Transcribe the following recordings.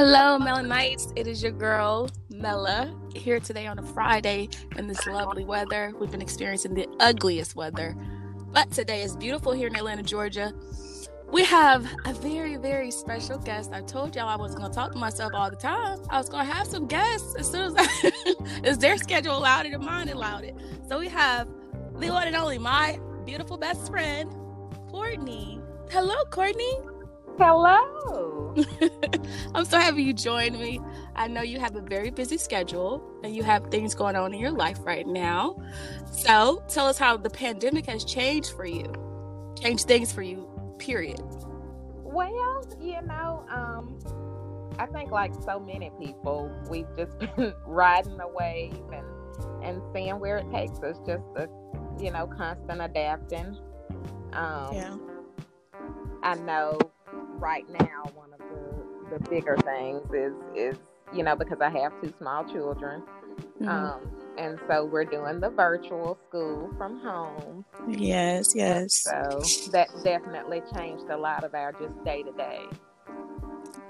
Hello, Melanites. It is your girl, Mela, here today on a Friday in this lovely weather. We've been experiencing the ugliest weather, but today is beautiful here in Atlanta, Georgia. We have a very, very special guest. I told y'all I was going to talk to myself all the time. I was going to have some guests as soon as, I, as their schedule allowed it and mine allowed it. So we have the one and only my beautiful best friend, Courtney. Hello, Courtney. Hello. I'm so happy you joined me. I know you have a very busy schedule and you have things going on in your life right now. So tell us how the pandemic has changed for you, changed things for you, period. Well, you know, um, I think like so many people, we've just been riding the wave and and seeing where it takes us. Just a, you know, constant adapting. Um, yeah. I know right now one of the, the bigger things is is you know because I have two small children, mm-hmm. um, and so we're doing the virtual school from home. Yes, yes. So that definitely changed a lot of our just day to day.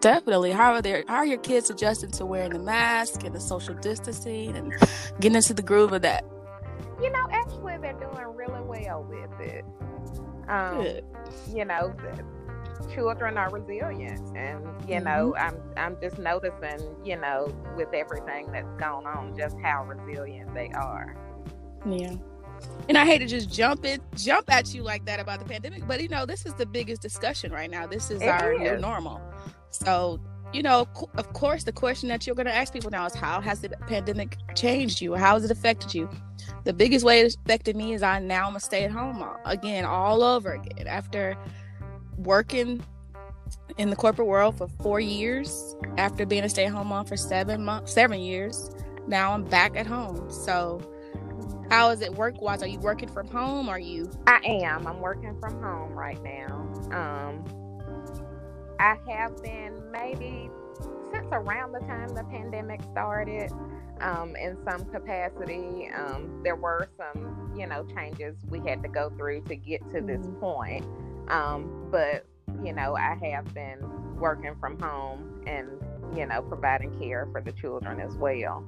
Definitely. How are their how are your kids adjusting to wearing the mask and the social distancing and getting into the groove of that? You know, actually, they're doing really well with it. Um, Good. You know, children are resilient. And you know mm-hmm. i'm i'm just noticing you know with everything that's going on just how resilient they are. Yeah. And i hate to just jump it jump at you like that about the pandemic but you know this is the biggest discussion right now. This is it our is. new normal. So you know of course the question that you're going to ask people now is how has the pandemic changed you? How has it affected you? The biggest way it affected me is i now am a stay-at-home mom again all over again. After working in the corporate world for four years after being a stay-at-home mom for seven months seven years now i'm back at home so how is it work wise are you working from home are you i am i'm working from home right now um i have been maybe since around the time the pandemic started um, in some capacity. Um, there were some, you know, changes we had to go through to get to this mm-hmm. point. Um, but you know, I have been working from home and you know providing care for the children as well.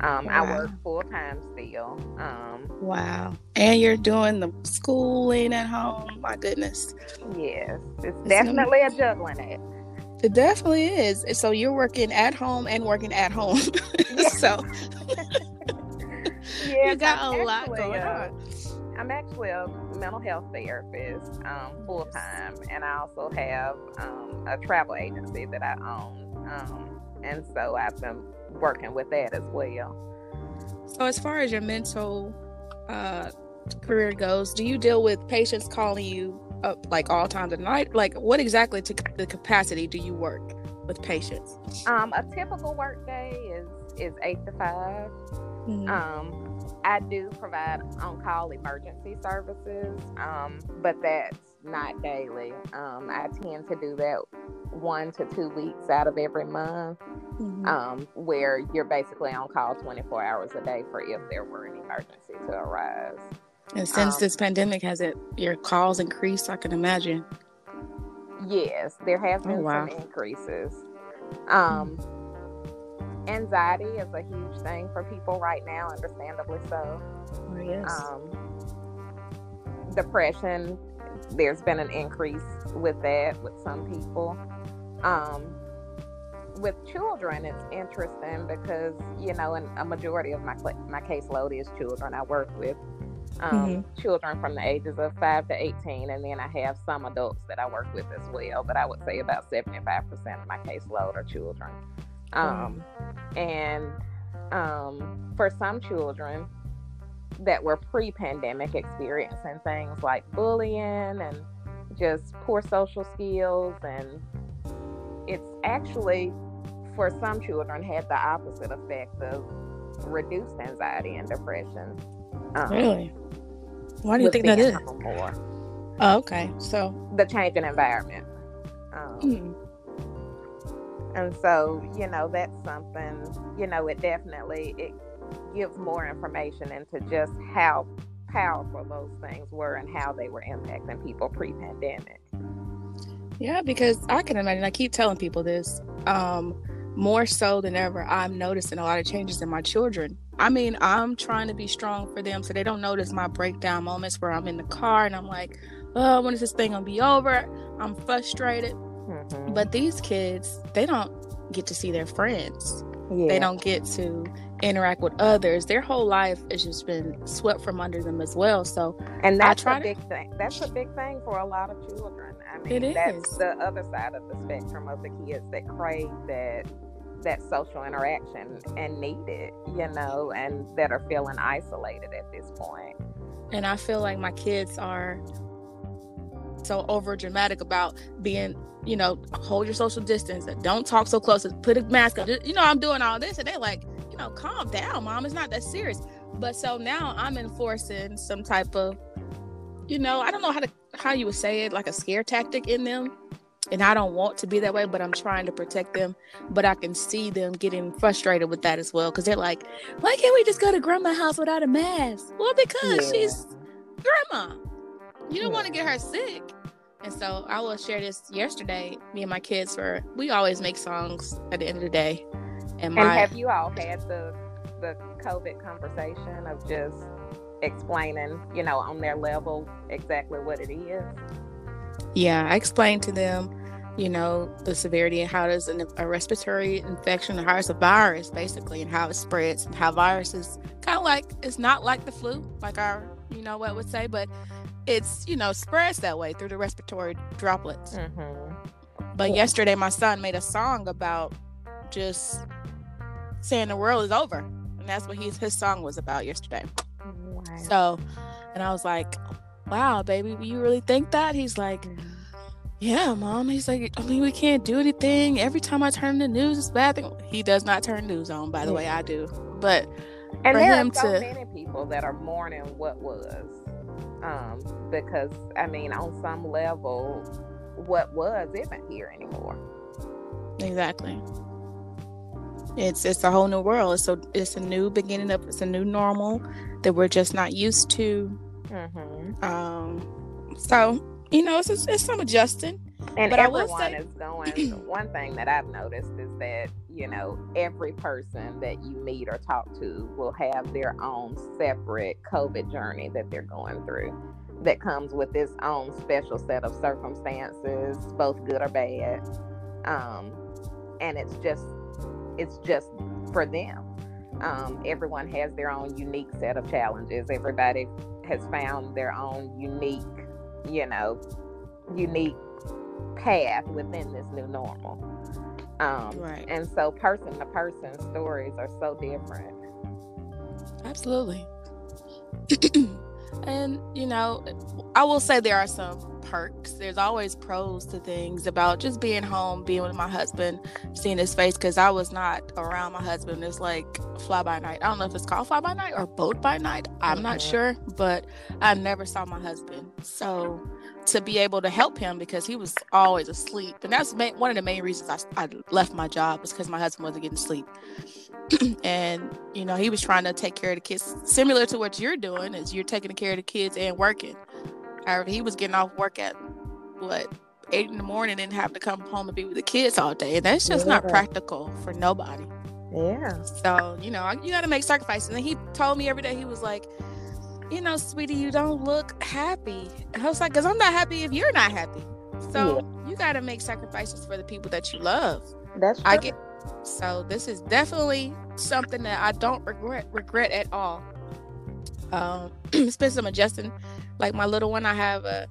Um, wow. I work full time still. Um, wow. And you're doing the schooling at home. My goodness. Yes, it's, it's definitely a juggling act. It definitely is. So you're working at home and working at home. so yeah, you got a lot going uh, on. I'm actually a mental health therapist um, full time, and I also have um, a travel agency that I own, um, and so I've been working with that as well. So, as far as your mental uh, career goes, do you deal with patients calling you up like all times of the night? Like, what exactly to the capacity do you work with patients? Um, a typical work day is is eight to 5 mm-hmm. Um, I do provide on call emergency services, um, but that's not daily. Um, I tend to do that one to two weeks out of every month, mm-hmm. um, where you're basically on call 24 hours a day for if there were an emergency to arise. And since um, this pandemic, has it your calls increased? I can imagine. Yes, there has oh, been oh, wow. some increases. Um, anxiety is a huge thing for people right now, understandably so. Oh, yes. Um, depression, there's been an increase with that with some people. Um, with children, it's interesting because you know, and a majority of my my caseload is children I work with. Um, mm-hmm. Children from the ages of five to eighteen, and then I have some adults that I work with as well. But I would say about seventy-five percent of my caseload are children. Um, and um, for some children that were pre pandemic experiencing things like bullying and just poor social skills, and it's actually for some children had the opposite effect of reduced anxiety and depression. Um, really? Why do you think that is? More. Oh, okay. So the change in environment. Um, mm and so you know that's something you know it definitely it gives more information into just how powerful those things were and how they were impacting people pre-pandemic Yeah, because I can imagine. I keep telling people this. Um, more so than ever, I'm noticing a lot of changes in my children. I mean, I'm trying to be strong for them so they don't notice my breakdown moments where I'm in the car and I'm like, oh, when is this thing gonna be over? I'm frustrated. Mm-hmm. But these kids, they don't get to see their friends. Yeah. They don't get to interact with others. Their whole life has just been swept from under them as well. So, and that's a big to... thing. That's a big thing for a lot of children. I mean, it that's is. the other side of the spectrum of the kids that crave that that social interaction and need it, you know, and that are feeling isolated at this point. And I feel like my kids are so over dramatic about being, you know, hold your social distance, don't talk so close, put a mask on. You know, I'm doing all this, and they're like, you know, calm down, mom. It's not that serious. But so now I'm enforcing some type of, you know, I don't know how to how you would say it, like a scare tactic in them and I don't want to be that way, but I'm trying to protect them. But I can see them getting frustrated with that as well because they're like, "Why can't we just go to grandma's house without a mask?" Well, because yeah. she's grandma. You don't want to get her sick. And so I will share this yesterday. Me and my kids were we always make songs at the end of the day. And, my, and have you all had the the COVID conversation of just explaining, you know, on their level exactly what it is? Yeah, I explained to them, you know, the severity and how does an, a respiratory infection, how it's a virus basically, and how it spreads, and how viruses kind of like it's not like the flu, like our, you know, what would say, but it's you know spreads that way through the respiratory droplets. Mm-hmm. But yesterday, my son made a song about just saying the world is over, and that's what his his song was about yesterday. Wow. So, and I was like, wow, baby, you really think that? He's like, yeah, mom. He's like, I mean, we can't do anything. Every time I turn the news, it's bad thing. He does not turn news on, by the way, I do. But and there are so to... many people that are mourning what was, um, because I mean, on some level, what was isn't here anymore. Exactly. It's it's a whole new world. So it's a new beginning of it's a new normal that we're just not used to Mm-hmm. Um, so you know, it's, it's some adjusting. And but everyone say- is going. one thing that I've noticed is that you know every person that you meet or talk to will have their own separate COVID journey that they're going through. That comes with its own special set of circumstances, both good or bad. Um, and it's just, it's just for them. Um, everyone has their own unique set of challenges. Everybody has found their own unique, you know, unique path within this new normal. Um, right. And so, person to person, stories are so different. Absolutely. and, you know, I will say there are some perks. There's always pros to things about just being home, being with my husband, seeing his face because I was not around my husband. It's like fly by night. I don't know if it's called fly by night or boat by night. I'm mm-hmm. not sure, but I never saw my husband. So to be able to help him because he was always asleep, and that's one of the main reasons I, I left my job was because my husband wasn't getting sleep. and you know he was trying to take care of the kids similar to what you're doing is you're taking care of the kids and working However, he was getting off work at what eight in the morning and have to come home and be with the kids all day. And that's just yeah. not practical for nobody. Yeah. So, you know, you got to make sacrifices. And he told me every day, he was like, you know, sweetie, you don't look happy. I was like, because I'm not happy if you're not happy. So yeah. you got to make sacrifices for the people that you love. That's true. I get. So this is definitely something that I don't regret regret at all. Um, it's been some adjusting like my little one, I have a,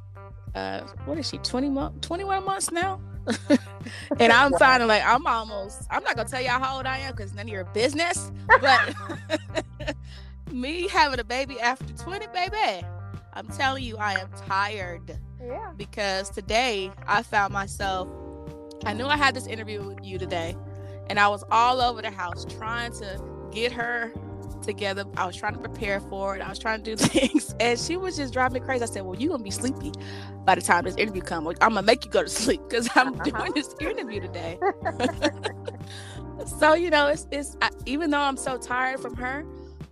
uh, what is she, 20 month, 21 months now? and I'm finding like I'm almost I'm not gonna tell y'all how old I am because none of your business. But me having a baby after 20, baby, I'm telling you, I am tired. Yeah. Because today I found myself I knew I had this interview with you today, and I was all over the house trying to get her together. I was trying to prepare for it. I was trying to do things, and she was just driving me crazy. I said, "Well, you're gonna be sleepy by the time this interview comes. I'm gonna make you go to sleep because I'm uh-huh. doing this interview today." so you know, it's it's I, even though I'm so tired from her,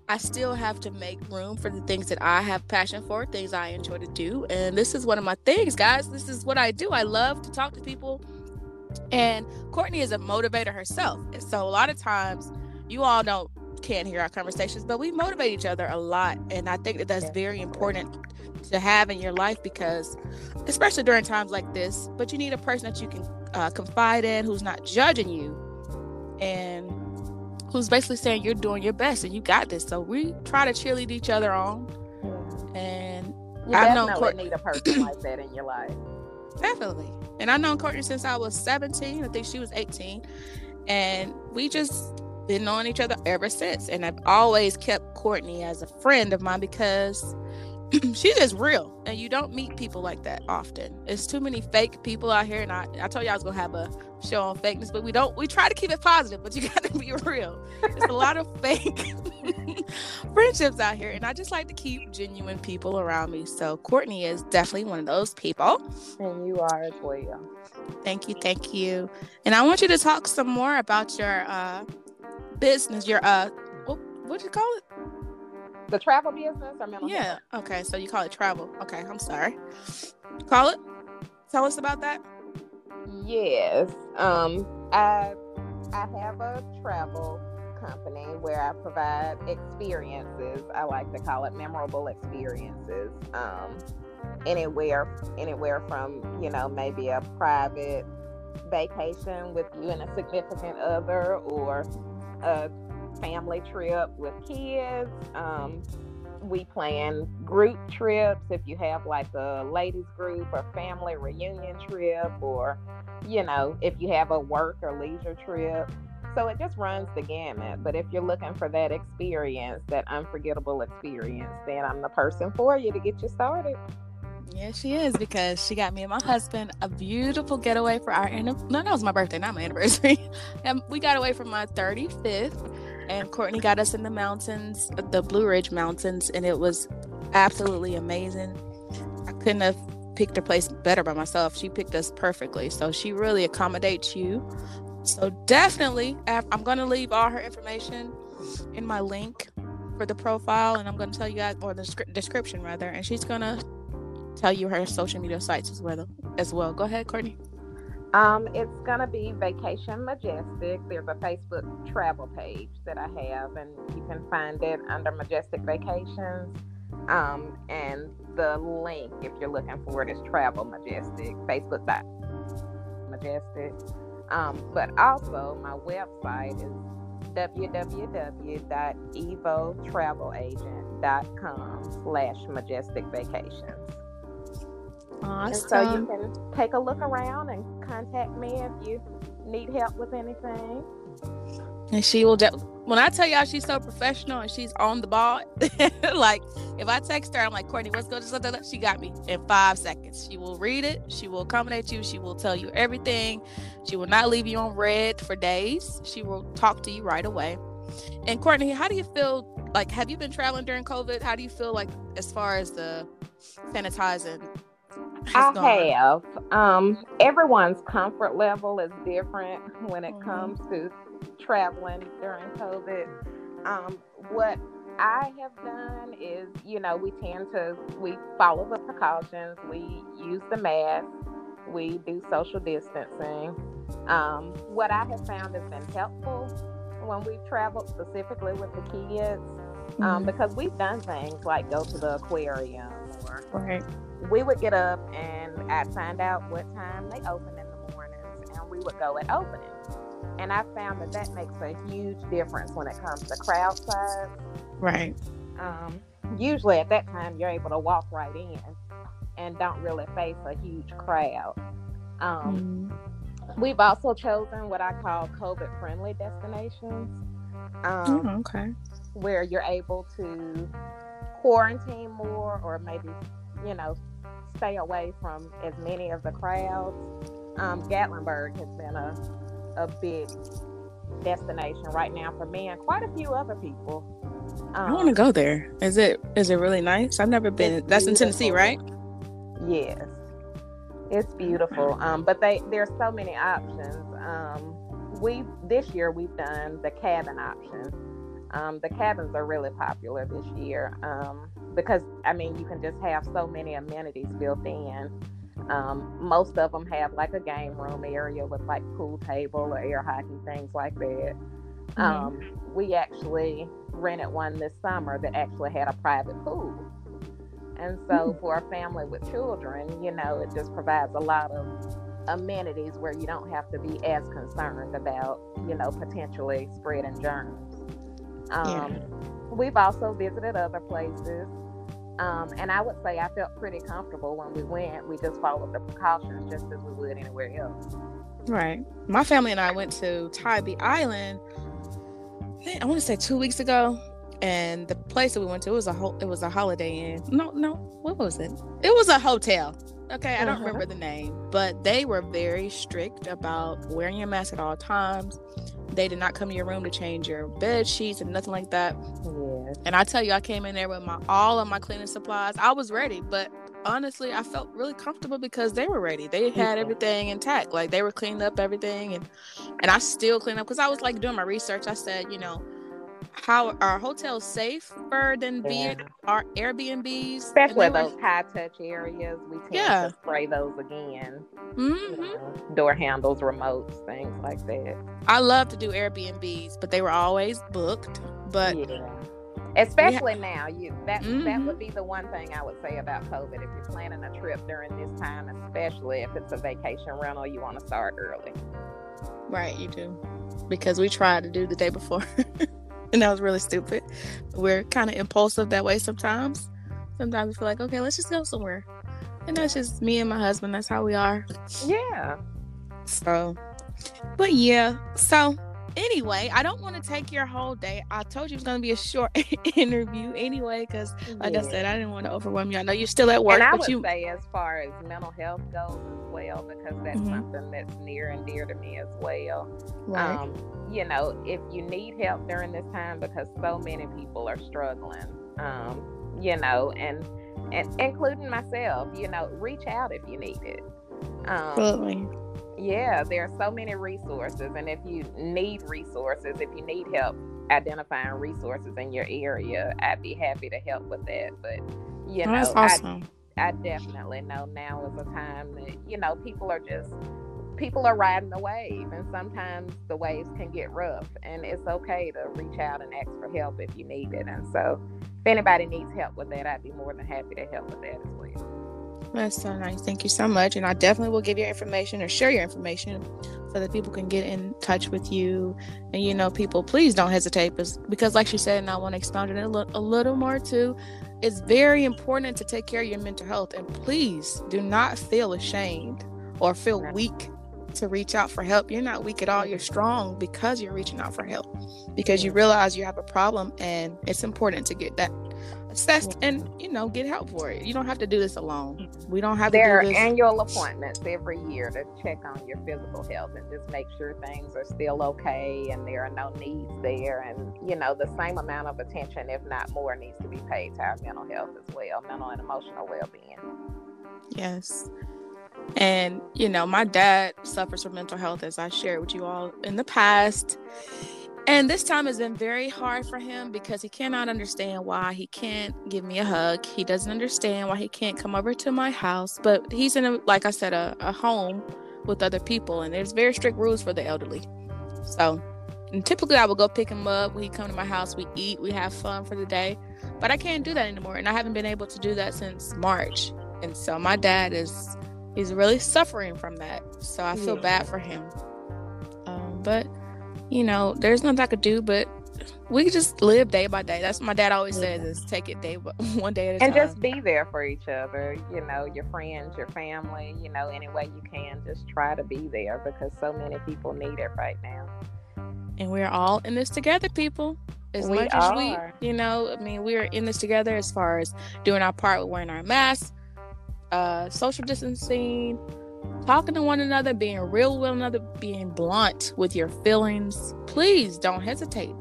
I still have to make room for the things that I have passion for, things I enjoy to do. And this is one of my things, guys. This is what I do. I love to talk to people. And Courtney is a motivator herself. So a lot of times you all don't can't hear our conversations, but we motivate each other a lot. And I think that that's very important to have in your life because, especially during times like this, but you need a person that you can uh, confide in who's not judging you and who's basically saying you're doing your best and you got this. So we try to cheerlead each other on. And you I know Courtney need a person like that in your life. Definitely. And I've known Courtney since I was 17. I think she was 18. And we just been knowing each other ever since. And I've always kept Courtney as a friend of mine because she's just real. And you don't meet people like that often. There's too many fake people out here. And I, I told you I was going to have a show on fakeness, but we don't, we try to keep it positive, but you got to be real. There's a lot of fake friendships out here. And I just like to keep genuine people around me. So Courtney is definitely one of those people. And you are as well. Thank you. Thank you. And I want you to talk some more about your, uh, business, your uh, what what do you call it? The travel business or mental Yeah. Health? Okay. So you call it travel. Okay. I'm sorry. Call it. Tell us about that. Yes. Um. I I have a travel company where I provide experiences. I like to call it memorable experiences. Um. Anywhere, anywhere from you know maybe a private vacation with you and a significant other, or a family trip with kids. Um, we plan group trips if you have like a ladies group or family reunion trip or you know if you have a work or leisure trip so it just runs the gamut but if you're looking for that experience that unforgettable experience then i'm the person for you to get you started yeah, she is because she got me and my husband a beautiful getaway for our anniversary. No, that was my birthday, not my anniversary. and we got away for my 35th, and Courtney got us in the mountains, the Blue Ridge Mountains, and it was absolutely amazing. I couldn't have picked a place better by myself. She picked us perfectly, so she really accommodates you. So definitely, I'm going to leave all her information in my link for the profile, and I'm going to tell you guys, or the description rather, and she's going to tell you her social media sites as well. As well, go ahead, Courtney. Um, it's gonna be Vacation Majestic. There's a Facebook travel page that I have, and you can find it under Majestic Vacations. Um, and the link, if you're looking for it, is Travel Majestic. Facebook Majestic. Um, but also my website is www.evotravelagent.com slash majestic vacations. Awesome. so you can take a look around and contact me if you need help with anything. And she will. De- when I tell y'all she's so professional and she's on the ball, like if I text her, I'm like Courtney, let's go to something She got me in five seconds. She will read it. She will accommodate you. She will tell you everything. She will not leave you on read for days. She will talk to you right away. And Courtney, how do you feel? Like, have you been traveling during COVID? How do you feel like as far as the sanitizing I have. Um, everyone's comfort level is different when it mm-hmm. comes to traveling during COVID. Um, what I have done is, you know, we tend to we follow the precautions. We use the mask. We do social distancing. Um, what I have found has been helpful when we've traveled specifically with the kids, um, mm-hmm. because we've done things like go to the aquarium or right we would get up and I'd find out what time they open in the mornings and we would go at opening. And I found that that makes a huge difference when it comes to crowd size. Right. Um, usually at that time, you're able to walk right in and don't really face a huge crowd. Um, mm. We've also chosen what I call COVID friendly destinations. Um, oh, okay. Where you're able to quarantine more or maybe you know, stay away from as many of the crowds. Um, Gatlinburg has been a, a big destination right now for me and quite a few other people. Um, I want to go there. Is it is it really nice? I've never been. That's in Tennessee, right? Yes, it's beautiful. Um, but they there's so many options. Um, we this year we've done the cabin option Um, the cabins are really popular this year um, because I mean you can just have so many amenities built in. Um, most of them have like a game room area with like pool table or air hockey things like that. Mm-hmm. Um, we actually rented one this summer that actually had a private pool. And so mm-hmm. for a family with children, you know, it just provides a lot of amenities where you don't have to be as concerned about, you know, potentially spreading germs. Um, yeah. We've also visited other places. Um, and I would say I felt pretty comfortable when we went. We just followed the precautions just as we would anywhere else. Right. My family and I went to Tybee Island. I want to say two weeks ago, and the place that we went to it was a ho- it was a Holiday Inn. No, no, what was it? It was a hotel. Okay, I don't uh-huh. remember the name, but they were very strict about wearing your mask at all times. They did not come to your room to change your bed sheets and nothing like that. Yeah. And I tell you, I came in there with my all of my cleaning supplies. I was ready, but honestly, I felt really comfortable because they were ready. They had everything intact. Like they were cleaning up everything, and and I still clean up because I was like doing my research. I said, you know, how are hotels safer than yeah. our Airbnbs? Especially those were... high touch areas. We tend yeah. to spray those again. Mm-hmm. You know, door handles, remotes, things like that. I love to do Airbnbs, but they were always booked. But yeah. Especially now, you that mm-hmm. that would be the one thing I would say about COVID. If you're planning a trip during this time, especially if it's a vacation rental, you want to start early. Right, you do, because we tried to do the day before. and that was really stupid. We're kind of impulsive that way sometimes. Sometimes we feel like, okay, let's just go somewhere. And that's just me and my husband. That's how we are. Yeah. So, but yeah. So, anyway, I don't want to take your whole day. I told you it was going to be a short interview anyway, because like yeah. I said, I didn't want to overwhelm you. I know you're still at work. And I would you... say, as far as mental health goes as well, because that's mm-hmm. something that's near and dear to me as well. Right. Um, you know, if you need help during this time, because so many people are struggling, um, you know, and, and including myself, you know, reach out if you need it. Um, Absolutely yeah, there are so many resources. And if you need resources, if you need help identifying resources in your area, I'd be happy to help with that. But, you oh, know, that's awesome. I, I definitely know now is a time that, you know, people are just people are riding the wave and sometimes the waves can get rough and it's okay to reach out and ask for help if you need it and so if anybody needs help with that i'd be more than happy to help with that as well that's so nice. Thank you so much. And I definitely will give your information or share your information so that people can get in touch with you. And, you know, people, please don't hesitate because, like she said, and I want to expound it a, little, a little more too, it's very important to take care of your mental health. And please do not feel ashamed or feel weak to reach out for help. You're not weak at all. You're strong because you're reaching out for help because you realize you have a problem and it's important to get that assessed and you know get help for it. You don't have to do this alone. We don't have there to. There are annual appointments every year to check on your physical health and just make sure things are still okay and there are no needs there. And you know the same amount of attention, if not more, needs to be paid to our mental health as well, mental and emotional well-being. Yes. And you know, my dad suffers from mental health, as I shared with you all in the past and this time has been very hard for him because he cannot understand why he can't give me a hug. He doesn't understand why he can't come over to my house. But he's in a, like I said, a, a home with other people, and there's very strict rules for the elderly. So, and typically I would go pick him up We come to my house. We eat, we have fun for the day, but I can't do that anymore, and I haven't been able to do that since March. And so my dad is he's really suffering from that. So I feel yeah. bad for him. Um, but you know, there's nothing I could do, but we just live day by day. That's what my dad always says is take it day but one day at a and time. And just be there for each other, you know, your friends, your family, you know, any way you can, just try to be there because so many people need it right now. And we're all in this together, people. As we much as we, you know, I mean, we're in this together as far as doing our part with wearing our masks, uh, social distancing, talking to one another, being real with one another, being blunt with your feelings. Please don't hesitate.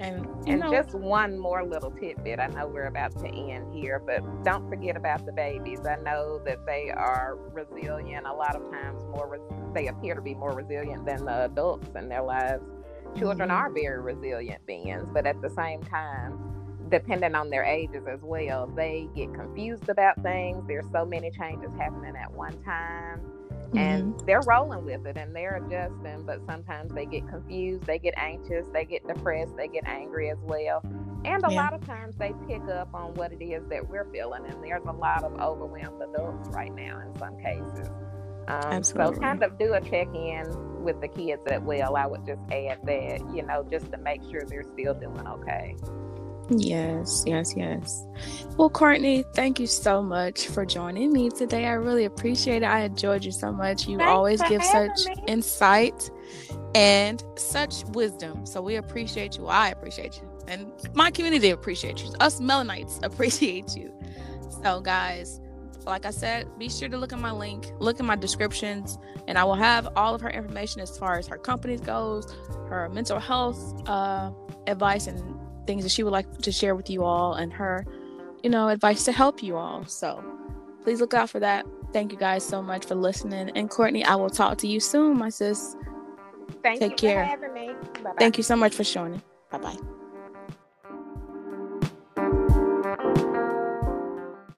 And, and know, just one more little tidbit. I know we're about to end here, but don't forget about the babies. I know that they are resilient. A lot of times, more they appear to be more resilient than the adults in their lives. children mm-hmm. are very resilient beings, but at the same time, depending on their ages as well, they get confused about things. There's so many changes happening at one time. Mm-hmm. And they're rolling with it and they're adjusting, but sometimes they get confused, they get anxious, they get depressed, they get angry as well. And a yeah. lot of times they pick up on what it is that we're feeling. And there's a lot of overwhelmed adults right now in some cases. Um, so kind of do a check in with the kids as well. I would just add that, you know, just to make sure they're still doing okay. Yes, yes, yes. Well, Courtney, thank you so much for joining me today. I really appreciate it. I enjoyed you so much. You Thanks always give such me. insight and such wisdom. So we appreciate you. I appreciate you. And my community appreciates you. Us Melanites appreciate you. So, guys, like I said, be sure to look at my link, look at my descriptions, and I will have all of her information as far as her company goes, her mental health uh, advice, and things that she would like to share with you all, and her, you know, advice to help you all. So please look out for that. Thank you guys so much for listening. And Courtney, I will talk to you soon, my sis. Thank you. Take care. Thank you so much for joining. Bye bye.